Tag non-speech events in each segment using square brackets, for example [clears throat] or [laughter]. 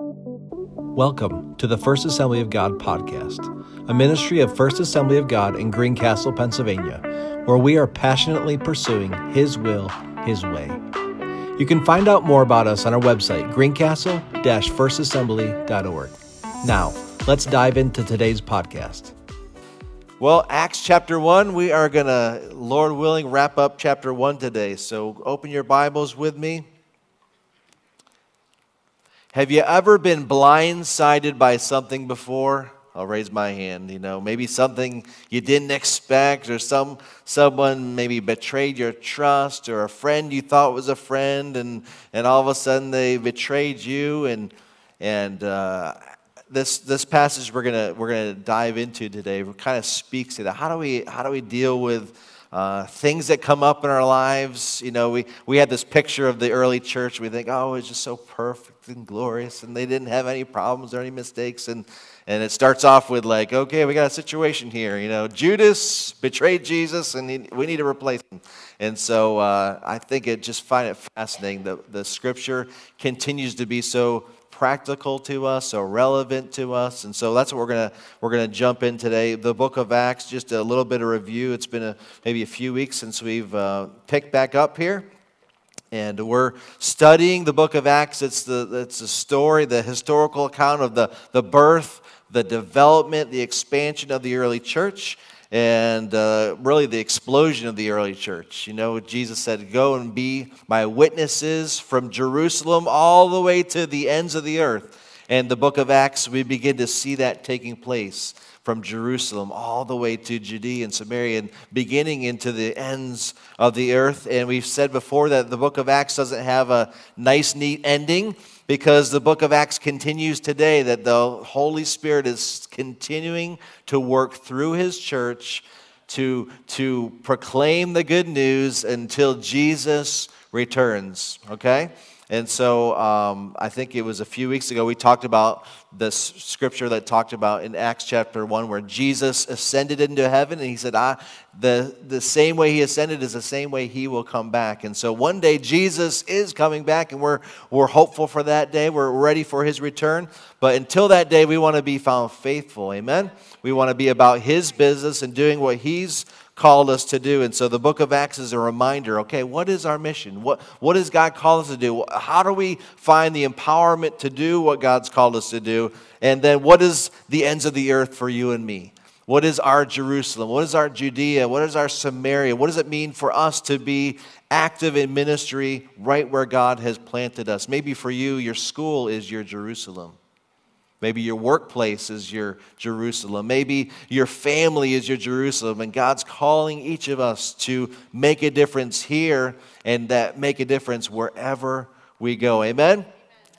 Welcome to the First Assembly of God podcast, a ministry of First Assembly of God in Greencastle, Pennsylvania, where we are passionately pursuing His will, His way. You can find out more about us on our website, greencastle firstassembly.org. Now, let's dive into today's podcast. Well, Acts chapter 1, we are going to, Lord willing, wrap up chapter 1 today. So open your Bibles with me. Have you ever been blindsided by something before? I'll raise my hand. You know, maybe something you didn't expect, or some someone maybe betrayed your trust, or a friend you thought was a friend, and and all of a sudden they betrayed you. And and uh, this this passage we're gonna we're gonna dive into today kind of speaks to that. How do we how do we deal with uh, things that come up in our lives. You know, we, we had this picture of the early church. We think, oh, it's just so perfect and glorious, and they didn't have any problems or any mistakes. And, and it starts off with, like, okay, we got a situation here. You know, Judas betrayed Jesus, and he, we need to replace him. And so uh, I think it just find it fascinating that the scripture continues to be so practical to us, so relevant to us. And so that's what we're going to we're going to jump in today. The book of Acts, just a little bit of review. It's been a, maybe a few weeks since we've uh, picked back up here. And we're studying the book of Acts. It's the, it's the story, the historical account of the, the birth, the development, the expansion of the early church and uh, really the explosion of the early church. You know, Jesus said, Go and be my witnesses from Jerusalem all the way to the ends of the earth. And the book of Acts, we begin to see that taking place from Jerusalem all the way to Judea and Samaria and beginning into the ends of the earth. And we've said before that the book of Acts doesn't have a nice, neat ending because the book of Acts continues today that the Holy Spirit is continuing to work through his church to, to proclaim the good news until Jesus returns, okay? And so um, I think it was a few weeks ago we talked about this scripture that talked about in Acts chapter 1 where Jesus ascended into heaven and he said, I, the, the same way he ascended is the same way he will come back. And so one day Jesus is coming back and we're, we're hopeful for that day. We're ready for his return. But until that day, we want to be found faithful. Amen? We want to be about his business and doing what he's called us to do. And so the book of Acts is a reminder okay, what is our mission? What, what does God call us to do? How do we find the empowerment to do what God's called us to do? And then what is the ends of the earth for you and me? What is our Jerusalem? What is our Judea? What is our Samaria? What does it mean for us to be active in ministry right where God has planted us? Maybe for you, your school is your Jerusalem. Maybe your workplace is your Jerusalem. Maybe your family is your Jerusalem. And God's calling each of us to make a difference here and that make a difference wherever we go. Amen?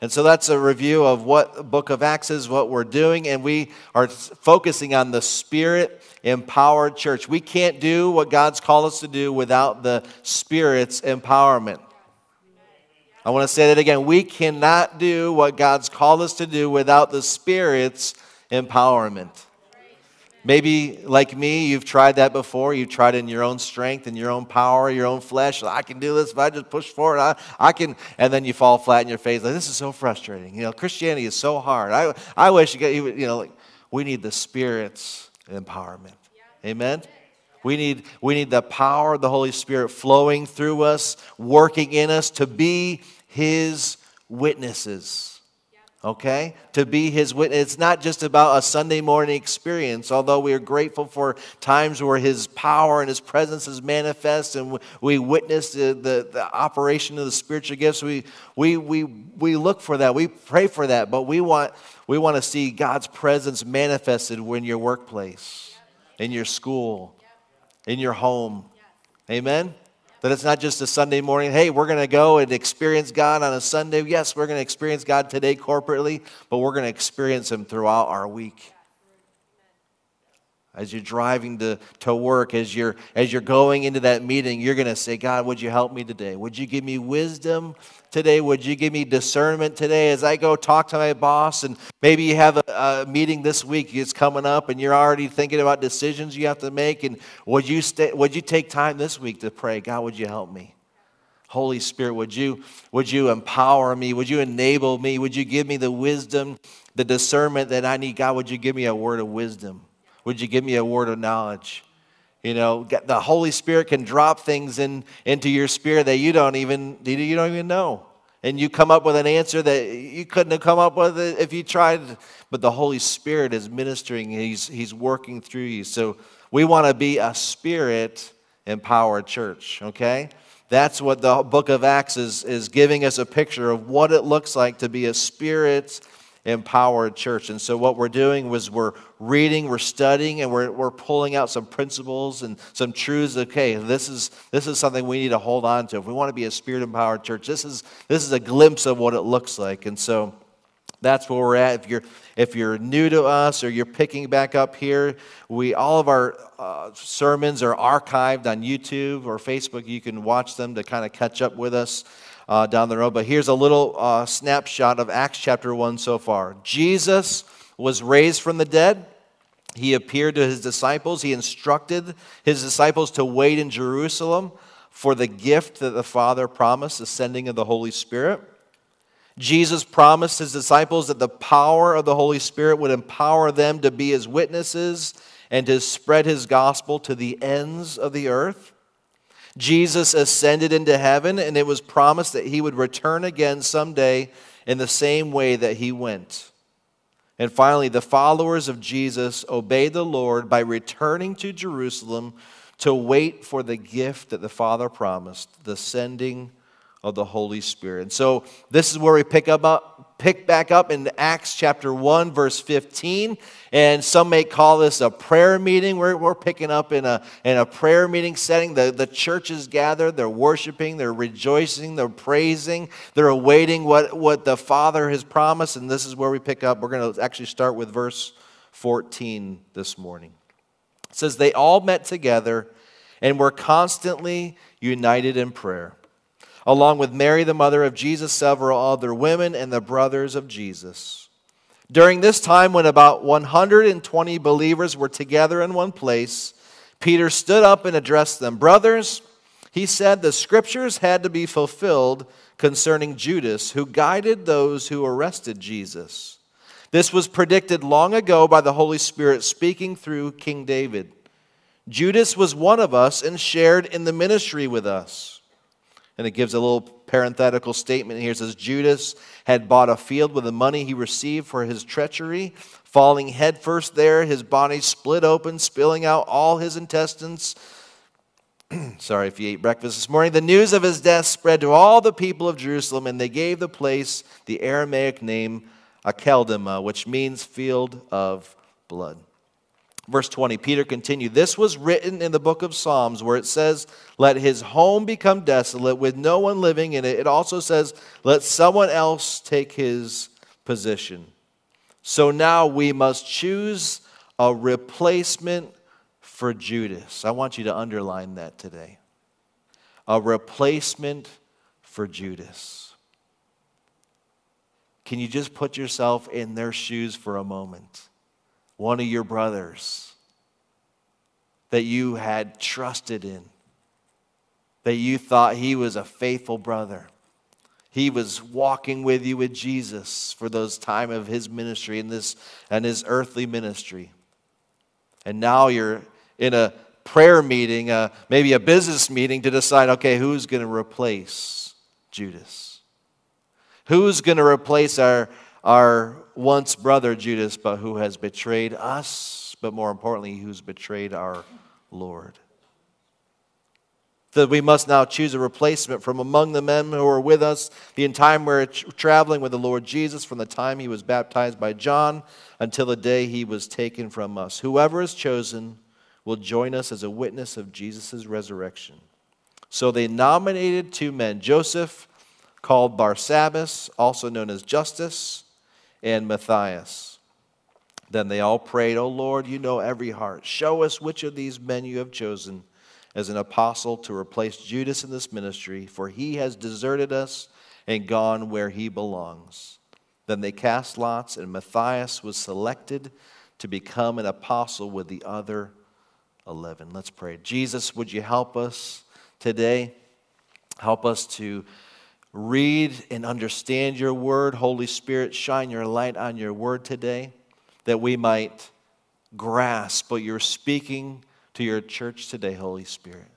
And so that's a review of what book of Acts is, what we're doing, and we are focusing on the spirit empowered church. We can't do what God's called us to do without the spirit's empowerment. I want to say that again. We cannot do what God's called us to do without the Spirit's empowerment. Maybe, like me, you've tried that before. You've tried in your own strength and your own power, your own flesh. I can do this if I just push forward. I, I can. And then you fall flat in your face. Like, this is so frustrating. You know, Christianity is so hard. I, I wish you get, you know, like, we need the Spirit's empowerment. Amen? We need, we need the power of the Holy Spirit flowing through us, working in us to be His witnesses. Okay? To be His witness. It's not just about a Sunday morning experience, although we are grateful for times where His power and His presence is manifest and we witness the, the, the operation of the spiritual gifts. We, we, we, we look for that. We pray for that, but we want, we want to see God's presence manifested in your workplace, in your school, in your home. Amen? That it's not just a Sunday morning, hey, we're going to go and experience God on a Sunday. Yes, we're going to experience God today corporately, but we're going to experience Him throughout our week. As you're driving to, to work, as you're, as you're going into that meeting, you're going to say, God, would you help me today? Would you give me wisdom today? Would you give me discernment today as I go talk to my boss? And maybe you have a, a meeting this week, it's coming up, and you're already thinking about decisions you have to make. And would you, stay, would you take time this week to pray, God, would you help me? Holy Spirit, would you, would you empower me? Would you enable me? Would you give me the wisdom, the discernment that I need? God, would you give me a word of wisdom? Would you give me a word of knowledge? You know, the Holy Spirit can drop things in, into your spirit that you don't even you don't even know. And you come up with an answer that you couldn't have come up with if you tried. But the Holy Spirit is ministering, He's, he's working through you. So we want to be a spirit empowered church, okay? That's what the book of Acts is, is giving us a picture of what it looks like to be a spirit empowered church. And so, what we're doing was we're reading, we're studying, and we're, we're pulling out some principles and some truths. Okay, this is, this is something we need to hold on to. If we want to be a spirit empowered church, this is, this is a glimpse of what it looks like. And so, that's where we're at. If you're, if you're new to us or you're picking back up here, we, all of our uh, sermons are archived on YouTube or Facebook. You can watch them to kind of catch up with us uh, down the road. But here's a little uh, snapshot of Acts chapter 1 so far. Jesus was raised from the dead. He appeared to his disciples. He instructed his disciples to wait in Jerusalem for the gift that the Father promised, the sending of the Holy Spirit. Jesus promised his disciples that the power of the Holy Spirit would empower them to be his witnesses and to spread his gospel to the ends of the earth. Jesus ascended into heaven, and it was promised that he would return again someday in the same way that he went. And finally, the followers of Jesus obeyed the Lord by returning to Jerusalem to wait for the gift that the Father promised, the sending of the Holy Spirit. And so this is where we pick up pick back up in Acts chapter 1 verse 15 and some may call this a prayer meeting. We're, we're picking up in a, in a prayer meeting setting. The, the church is gathered, they're worshiping, they're rejoicing, they're praising, they're awaiting what, what the Father has promised. And this is where we pick up. We're going to actually start with verse 14 this morning. It says, They all met together and were constantly united in prayer along with Mary, the mother of Jesus, several other women, and the brothers of Jesus. During this time, when about 120 believers were together in one place, Peter stood up and addressed them. Brothers, he said, the scriptures had to be fulfilled concerning Judas, who guided those who arrested Jesus. This was predicted long ago by the Holy Spirit speaking through King David. Judas was one of us and shared in the ministry with us. And it gives a little parenthetical statement here. It says, Judas had bought a field with the money he received for his treachery. Falling headfirst there, his body split open, spilling out all his intestines. [clears throat] Sorry if you ate breakfast this morning. The news of his death spread to all the people of Jerusalem, and they gave the place the Aramaic name Akeldama, which means field of blood. Verse 20, Peter continued, This was written in the book of Psalms where it says, Let his home become desolate with no one living in it. It also says, Let someone else take his position. So now we must choose a replacement for Judas. I want you to underline that today. A replacement for Judas. Can you just put yourself in their shoes for a moment? one of your brothers that you had trusted in, that you thought he was a faithful brother. He was walking with you with Jesus for those time of his ministry and this and his earthly ministry. And now you're in a prayer meeting, uh, maybe a business meeting to decide, okay, who's going to replace Judas? Who's going to replace our, our once brother Judas, but who has betrayed us, but more importantly, who's betrayed our Lord. That we must now choose a replacement from among the men who were with us the entire time we are traveling with the Lord Jesus from the time he was baptized by John until the day he was taken from us. Whoever is chosen will join us as a witness of Jesus' resurrection. So they nominated two men Joseph, called Barsabbas, also known as Justus and Matthias. Then they all prayed, O Lord, you know every heart. Show us which of these men you have chosen as an apostle to replace Judas in this ministry, for he has deserted us and gone where he belongs. Then they cast lots, and Matthias was selected to become an apostle with the other 11. Let's pray. Jesus, would you help us today? Help us to read and understand your word. Holy Spirit, shine your light on your word today that we might grasp what you're speaking to your church today, Holy Spirit.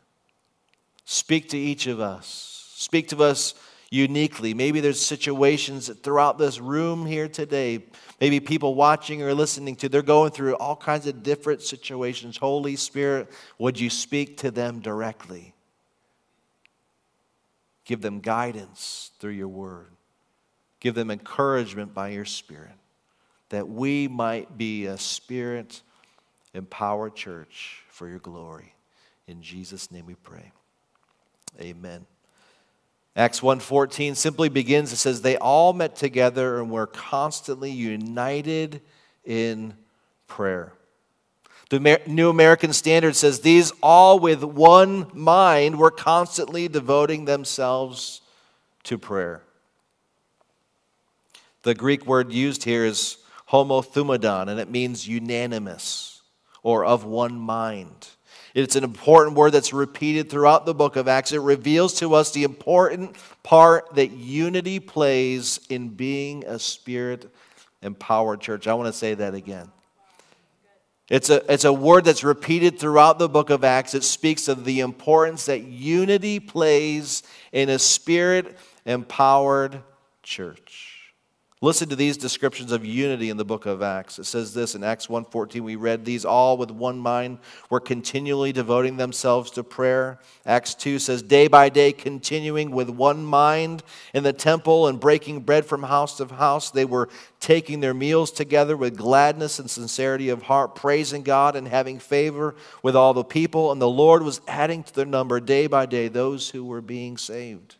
Speak to each of us. Speak to us uniquely. Maybe there's situations throughout this room here today, maybe people watching or listening to, they're going through all kinds of different situations. Holy Spirit, would you speak to them directly? Give them guidance through your word. Give them encouragement by your spirit that we might be a spirit empowered church for your glory. In Jesus' name we pray. Amen. Acts 1:14 simply begins it says they all met together and were constantly united in prayer. The New American Standard says these all with one mind were constantly devoting themselves to prayer. The Greek word used here is homothumadon and it means unanimous or of one mind. It's an important word that's repeated throughout the book of Acts. It reveals to us the important part that unity plays in being a spirit empowered church. I want to say that again. It's a, it's a word that's repeated throughout the book of Acts. It speaks of the importance that unity plays in a spirit empowered church. Listen to these descriptions of unity in the book of Acts. It says this in Acts 1:14 we read these all with one mind were continually devoting themselves to prayer. Acts 2 says day by day continuing with one mind in the temple and breaking bread from house to house they were taking their meals together with gladness and sincerity of heart praising God and having favor with all the people and the Lord was adding to their number day by day those who were being saved.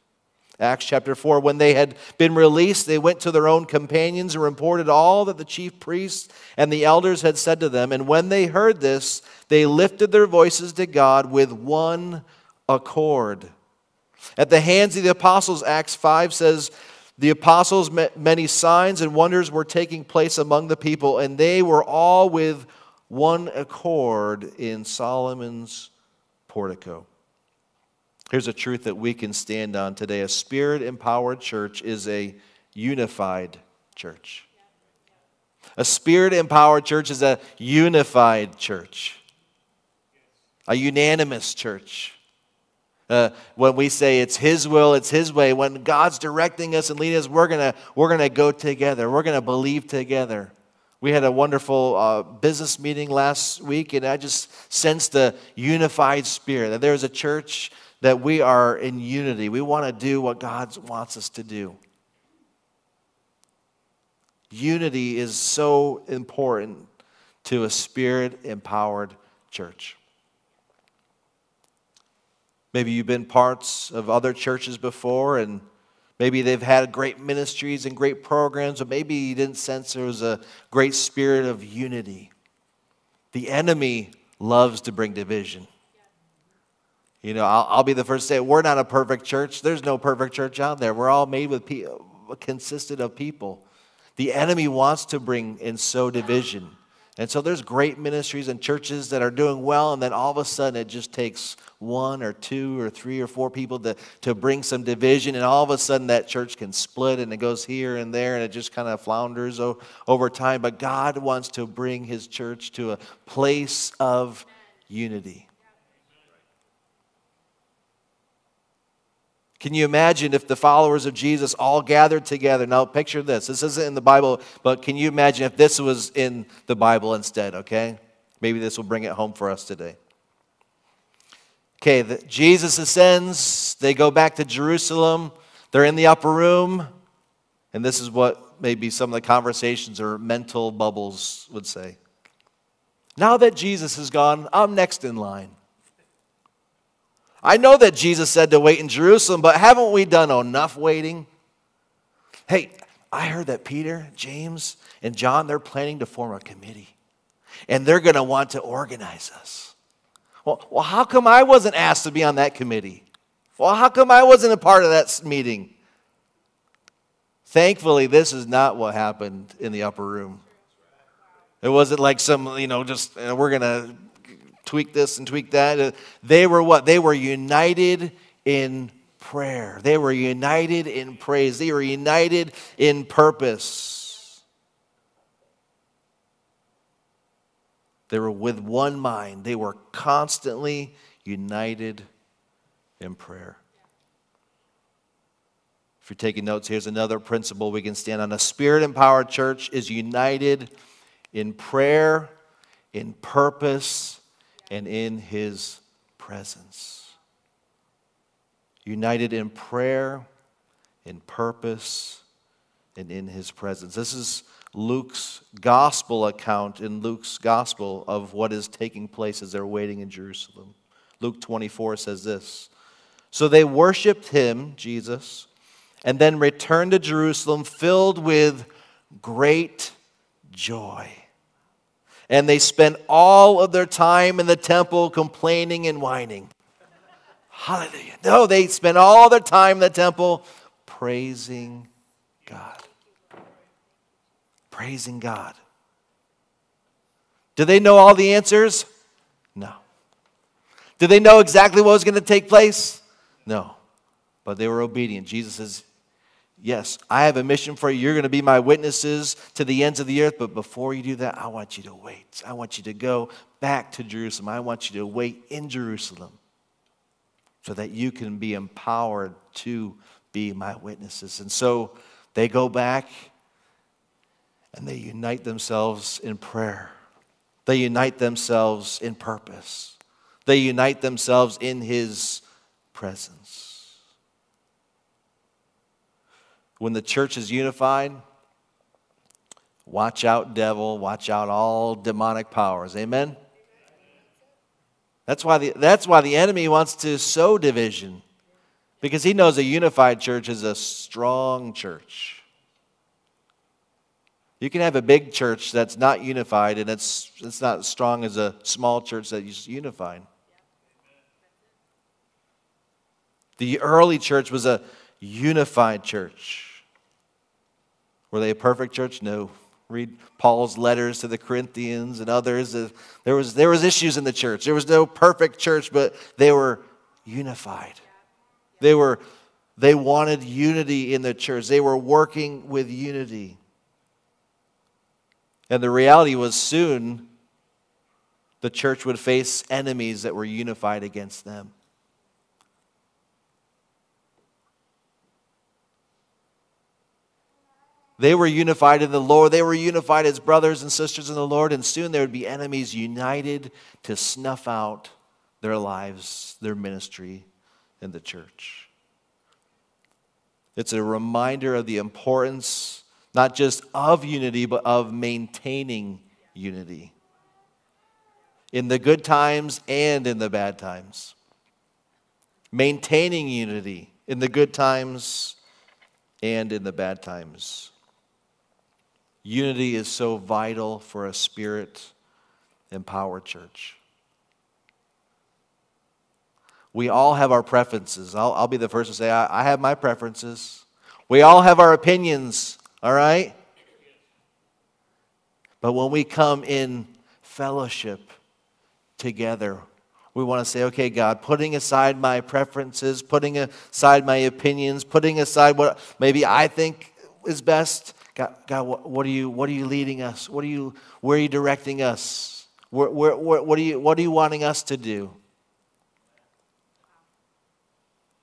Acts chapter 4. When they had been released, they went to their own companions and reported all that the chief priests and the elders had said to them. And when they heard this, they lifted their voices to God with one accord. At the hands of the apostles, Acts 5 says, the apostles, many signs and wonders were taking place among the people, and they were all with one accord in Solomon's portico. Here's a truth that we can stand on today a spirit empowered church is a unified church. A spirit empowered church is a unified church, a unanimous church. Uh, when we say it's His will, it's His way, when God's directing us and leading us, we're going we're gonna go together. We're going to believe together. We had a wonderful uh, business meeting last week, and I just sensed the unified spirit that there's a church that we are in unity. We want to do what God wants us to do. Unity is so important to a spirit empowered church. Maybe you've been parts of other churches before, and maybe they've had great ministries and great programs, but maybe you didn't sense there was a great spirit of unity. The enemy loves to bring division. You know, I'll, I'll, be the first to say we're not a perfect church. There's no perfect church out there. We're all made with people, consisted of people. The enemy wants to bring and sow division. And so there's great ministries and churches that are doing well, and then all of a sudden it just takes one or two or three or four people to, to bring some division, and all of a sudden that church can split and it goes here and there, and it just kind of flounders o- over time. But God wants to bring his church to a place of unity. Can you imagine if the followers of Jesus all gathered together? Now, picture this. This isn't in the Bible, but can you imagine if this was in the Bible instead, okay? Maybe this will bring it home for us today. Okay, the, Jesus ascends. They go back to Jerusalem. They're in the upper room. And this is what maybe some of the conversations or mental bubbles would say. Now that Jesus is gone, I'm next in line. I know that Jesus said to wait in Jerusalem, but haven't we done enough waiting? Hey, I heard that Peter, James, and John, they're planning to form a committee. And they're going to want to organize us. Well, well, how come I wasn't asked to be on that committee? Well, how come I wasn't a part of that meeting? Thankfully, this is not what happened in the upper room. It wasn't like some, you know, just we're going to tweak this and tweak that. Uh, they were what? They were united in prayer. They were united in praise. They were united in purpose. They were with one mind. They were constantly united in prayer. If you're taking notes, here's another principle we can stand on. A spirit empowered church is united in prayer, in purpose, and in his presence. United in prayer, in purpose, and in his presence. This is Luke's gospel account in Luke's gospel of what is taking place as they're waiting in Jerusalem. Luke 24 says this So they worshiped him, Jesus, and then returned to Jerusalem filled with great joy. And they spent all of their time in the temple complaining and whining. Hallelujah. No, they spent all their time in the temple praising God. Praising God. Do they know all the answers? No. Do they know exactly what was going to take place? No. But they were obedient. Jesus says, Yes, I have a mission for you. You're going to be my witnesses to the ends of the earth. But before you do that, I want you to wait. I want you to go back to Jerusalem. I want you to wait in Jerusalem so that you can be empowered to be my witnesses. And so they go back and they unite themselves in prayer, they unite themselves in purpose, they unite themselves in his presence. When the church is unified, watch out, devil, watch out all demonic powers. Amen? That's why the, that's why the enemy wants to sow division, because he knows a unified church is a strong church. You can have a big church that's not unified, and it's, it's not as strong as a small church that is unified. The early church was a unified church. Were they a perfect church? No. Read Paul's letters to the Corinthians and others. Uh, there was, there was issues in the church. There was no perfect church, but they were unified. They, were, they wanted unity in the church. They were working with unity. And the reality was soon the church would face enemies that were unified against them. They were unified in the Lord. They were unified as brothers and sisters in the Lord, and soon there would be enemies united to snuff out their lives, their ministry and the church. It's a reminder of the importance, not just of unity, but of maintaining unity in the good times and in the bad times. Maintaining unity in the good times and in the bad times. Unity is so vital for a spirit empowered church. We all have our preferences. I'll, I'll be the first to say, I, I have my preferences. We all have our opinions, all right? But when we come in fellowship together, we want to say, okay, God, putting aside my preferences, putting aside my opinions, putting aside what maybe I think is best, God, God what, are you, what are you leading us? What are you, where are you directing us? Where, where, where, what, are you, what are you wanting us to do?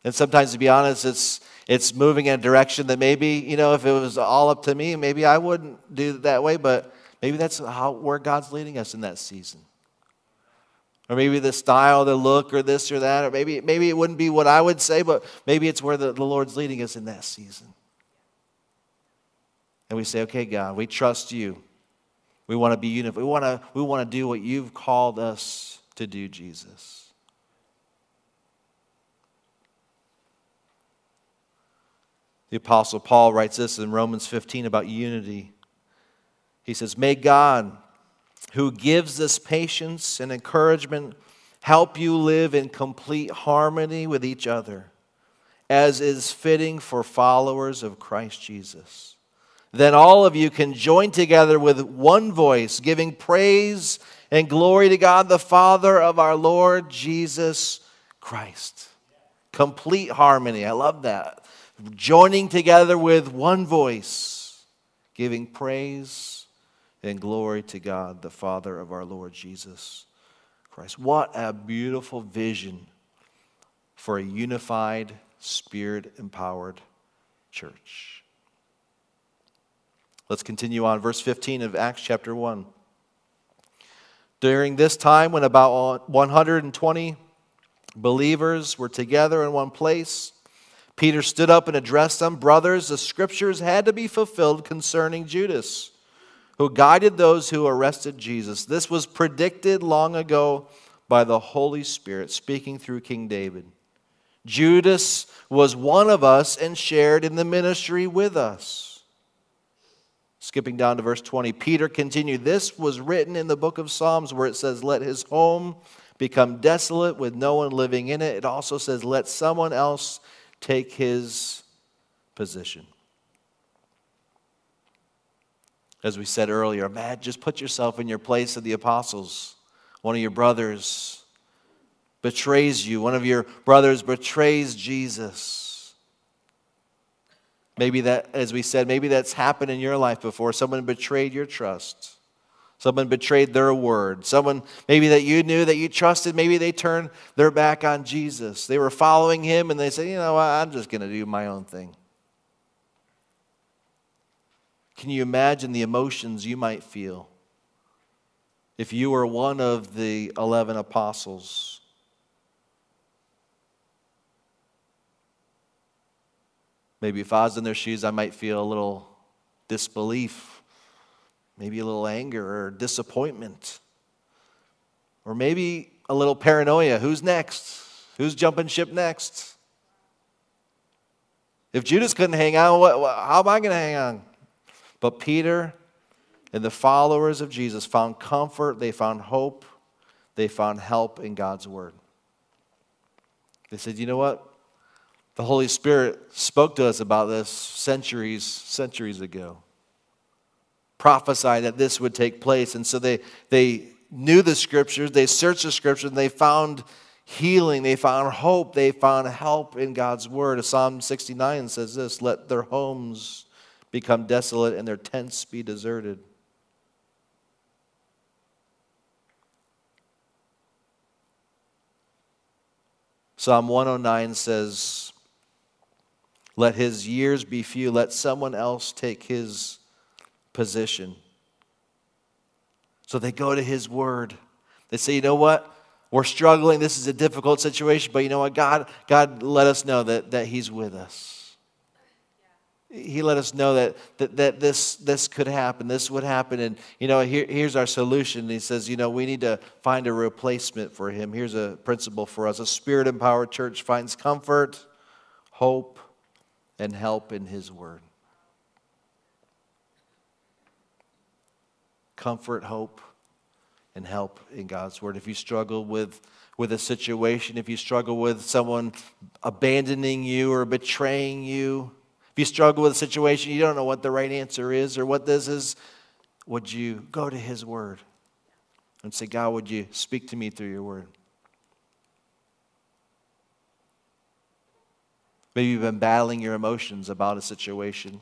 And sometimes, to be honest, it's, it's moving in a direction that maybe, you know, if it was all up to me, maybe I wouldn't do it that way, but maybe that's how, where God's leading us in that season. Or maybe the style, the look, or this or that, or maybe, maybe it wouldn't be what I would say, but maybe it's where the, the Lord's leading us in that season and we say, okay, God, we trust you. We want to be unified. We want to, we want to do what you've called us to do, Jesus. The Apostle Paul writes this in Romans 15 about unity. He says, May God, who gives us patience and encouragement, help you live in complete harmony with each other, as is fitting for followers of Christ Jesus then all of you can join together with one voice, giving praise and glory to God, the Father of our Lord Jesus Christ. Complete harmony. I love that. Joining together with one voice, giving praise and glory to God, the Father of our Lord Jesus Christ. What a beautiful vision for a unified, spirit empowered church. Let's continue on. Verse 15 of Acts chapter 1. During this time, when about 120 believers were together in one place, Peter stood up and addressed them Brothers, the scriptures had to be fulfilled concerning Judas, who guided those who arrested Jesus. This was predicted long ago by the Holy Spirit, speaking through King David. Judas was one of us and shared in the ministry with us. Skipping down to verse 20, Peter continued, This was written in the book of Psalms where it says, Let his home become desolate with no one living in it. It also says, Let someone else take his position. As we said earlier, Matt, just put yourself in your place of the apostles. One of your brothers betrays you, one of your brothers betrays Jesus. Maybe that, as we said, maybe that's happened in your life before. Someone betrayed your trust. Someone betrayed their word. Someone maybe that you knew that you trusted, maybe they turned their back on Jesus. They were following him and they said, you know what, I'm just going to do my own thing. Can you imagine the emotions you might feel if you were one of the 11 apostles? Maybe if I was in their shoes, I might feel a little disbelief, maybe a little anger or disappointment, or maybe a little paranoia. Who's next? Who's jumping ship next? If Judas couldn't hang on, what, how am I going to hang on? But Peter and the followers of Jesus found comfort, they found hope, they found help in God's word. They said, you know what? The Holy Spirit spoke to us about this centuries, centuries ago. Prophesied that this would take place. And so they, they knew the scriptures, they searched the scriptures, and they found healing, they found hope, they found help in God's word. Psalm 69 says this Let their homes become desolate and their tents be deserted. Psalm 109 says, let his years be few. Let someone else take his position. So they go to his word. They say, you know what? We're struggling. This is a difficult situation, but you know what? God, God let us know that, that he's with us. He let us know that, that, that this, this could happen, this would happen. And, you know, here, here's our solution. He says, you know, we need to find a replacement for him. Here's a principle for us a spirit empowered church finds comfort, hope, and help in His Word. Comfort, hope, and help in God's Word. If you struggle with, with a situation, if you struggle with someone abandoning you or betraying you, if you struggle with a situation, you don't know what the right answer is or what this is, would you go to His Word and say, God, would you speak to me through your Word? Maybe you've been battling your emotions about a situation.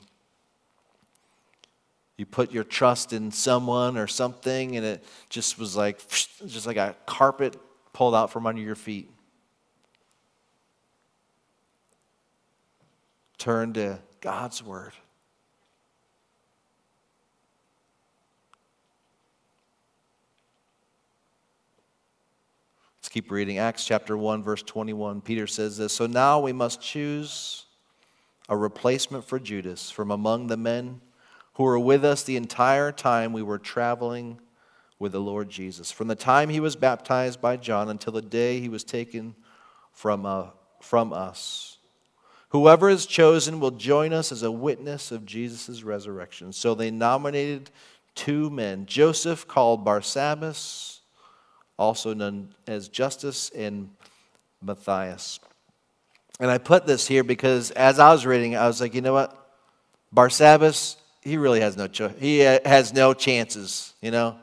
You put your trust in someone or something, and it just was like, [sniffs] just like a carpet pulled out from under your feet. Turn to God's Word. Let's keep reading. Acts chapter 1, verse 21. Peter says this So now we must choose a replacement for Judas from among the men who were with us the entire time we were traveling with the Lord Jesus. From the time he was baptized by John until the day he was taken from, uh, from us. Whoever is chosen will join us as a witness of Jesus' resurrection. So they nominated two men Joseph, called Barsabbas also known as Justus and Matthias. And I put this here because as I was reading, I was like, you know what? Barsabbas, he really has no choice. He has no chances, you know?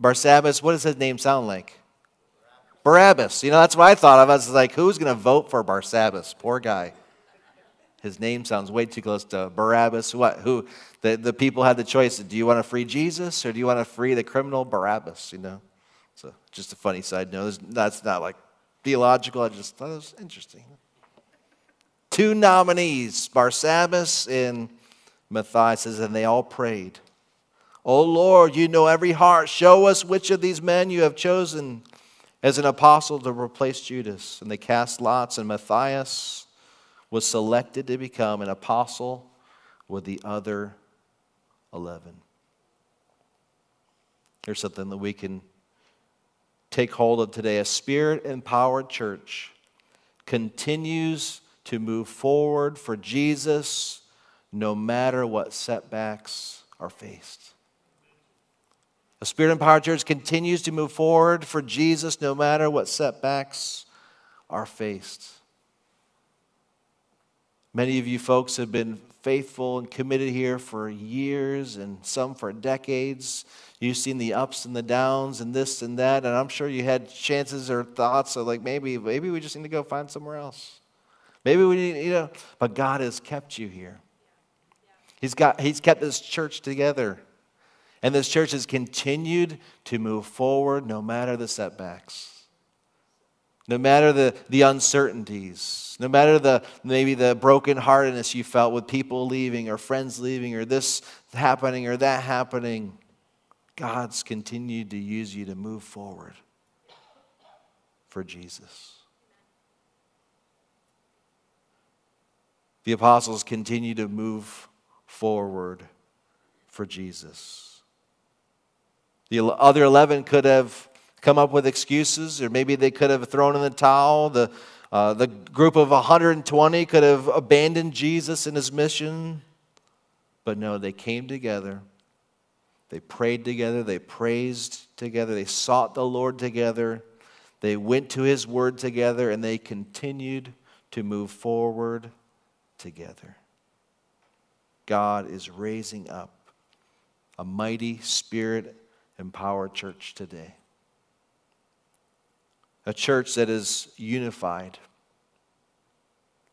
Barsabbas, what does his name sound like? Barabbas. You know, that's what I thought of. I was like, who's going to vote for Barsabbas? Poor guy. His name sounds way too close to Barabbas. What? Who? The, the people had the choice. Do you want to free Jesus or do you want to free the criminal Barabbas? You know? So just a funny side note. That's not like theological. I just thought it was interesting. Two nominees, Barsabbas and Matthias, and they all prayed. Oh Lord, you know every heart. Show us which of these men you have chosen as an apostle to replace Judas. And they cast lots, and Matthias was selected to become an apostle with the other 11. Here's something that we can take hold of today. A spirit empowered church continues to move forward for Jesus no matter what setbacks are faced. A spirit empowered church continues to move forward for Jesus no matter what setbacks are faced. Many of you folks have been faithful and committed here for years and some for decades. You've seen the ups and the downs and this and that, and I'm sure you had chances or thoughts of like maybe maybe we just need to go find somewhere else. Maybe we need, you know, but God has kept you here. He's got He's kept this church together. And this church has continued to move forward no matter the setbacks no matter the, the uncertainties, no matter the maybe the brokenheartedness you felt with people leaving or friends leaving or this happening or that happening, God's continued to use you to move forward for Jesus. The apostles continue to move forward for Jesus. The other 11 could have come up with excuses, or maybe they could have thrown in the towel. The, uh, the group of 120 could have abandoned Jesus and his mission. But no, they came together. They prayed together. They praised together. They sought the Lord together. They went to his word together and they continued to move forward together. God is raising up a mighty spirit empowered church today a church that is unified,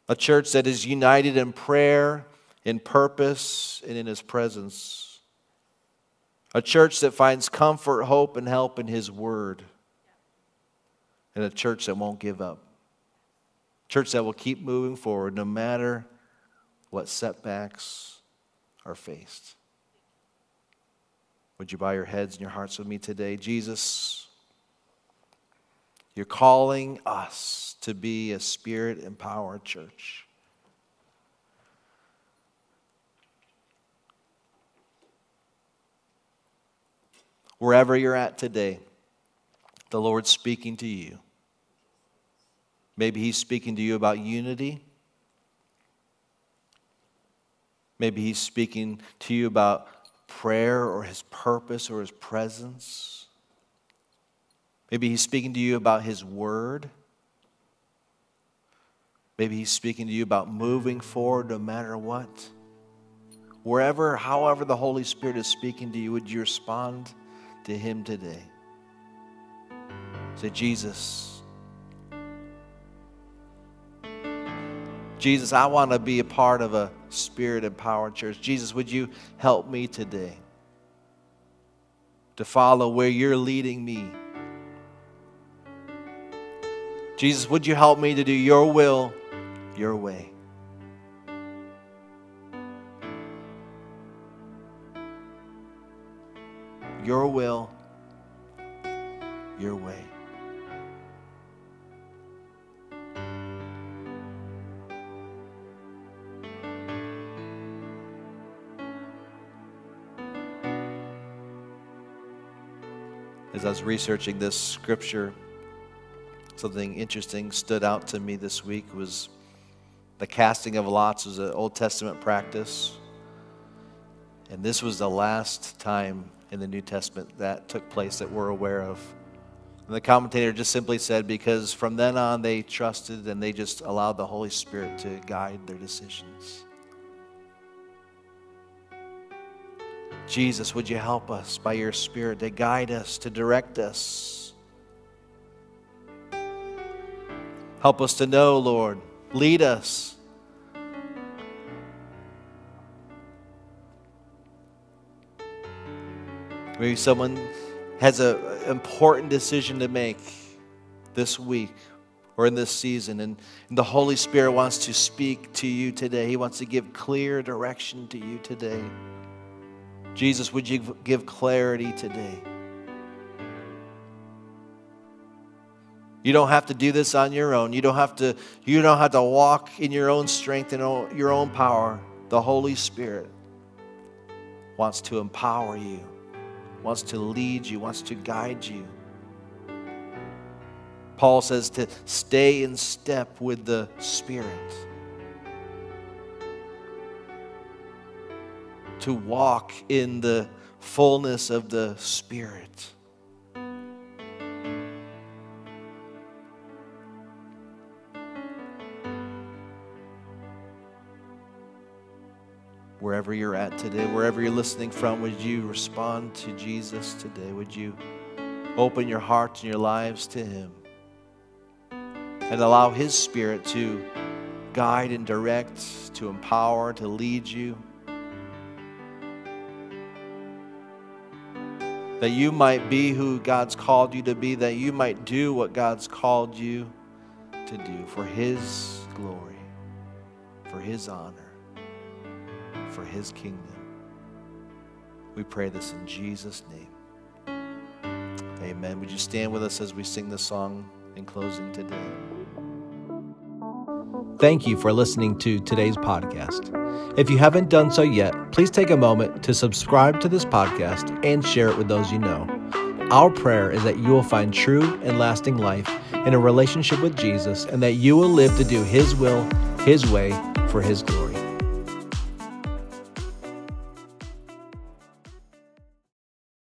a church that is united in prayer, in purpose, and in His presence, a church that finds comfort, hope, and help in His Word, and a church that won't give up. Church that will keep moving forward no matter what setbacks are faced. Would you bow your heads and your hearts with me today? Jesus. You're calling us to be a spirit empowered church. Wherever you're at today, the Lord's speaking to you. Maybe He's speaking to you about unity. Maybe He's speaking to you about prayer or His purpose or His presence. Maybe he's speaking to you about his word. Maybe he's speaking to you about moving forward no matter what. Wherever, however, the Holy Spirit is speaking to you, would you respond to him today? Say, Jesus, Jesus, I want to be a part of a spirit empowered church. Jesus, would you help me today to follow where you're leading me? Jesus, would you help me to do your will, your way? Your will, your way. As I was researching this scripture, something interesting stood out to me this week was the casting of lots was an Old Testament practice. And this was the last time in the New Testament that took place that we're aware of. And the commentator just simply said, because from then on they trusted and they just allowed the Holy Spirit to guide their decisions. Jesus, would you help us by your Spirit to guide us, to direct us? Help us to know, Lord. Lead us. Maybe someone has an important decision to make this week or in this season, and, and the Holy Spirit wants to speak to you today. He wants to give clear direction to you today. Jesus, would you give clarity today? You don't have to do this on your own. You don't have to, you don't have to walk in your own strength and your own power. The Holy Spirit wants to empower you, wants to lead you, wants to guide you. Paul says to stay in step with the Spirit, to walk in the fullness of the Spirit. Wherever you're at today, wherever you're listening from, would you respond to Jesus today? Would you open your hearts and your lives to Him and allow His Spirit to guide and direct, to empower, to lead you? That you might be who God's called you to be, that you might do what God's called you to do for His glory, for His honor for his kingdom. We pray this in Jesus' name. Amen. Would you stand with us as we sing the song in closing today? Thank you for listening to today's podcast. If you haven't done so yet, please take a moment to subscribe to this podcast and share it with those you know. Our prayer is that you will find true and lasting life in a relationship with Jesus and that you will live to do His will, His way, for His glory.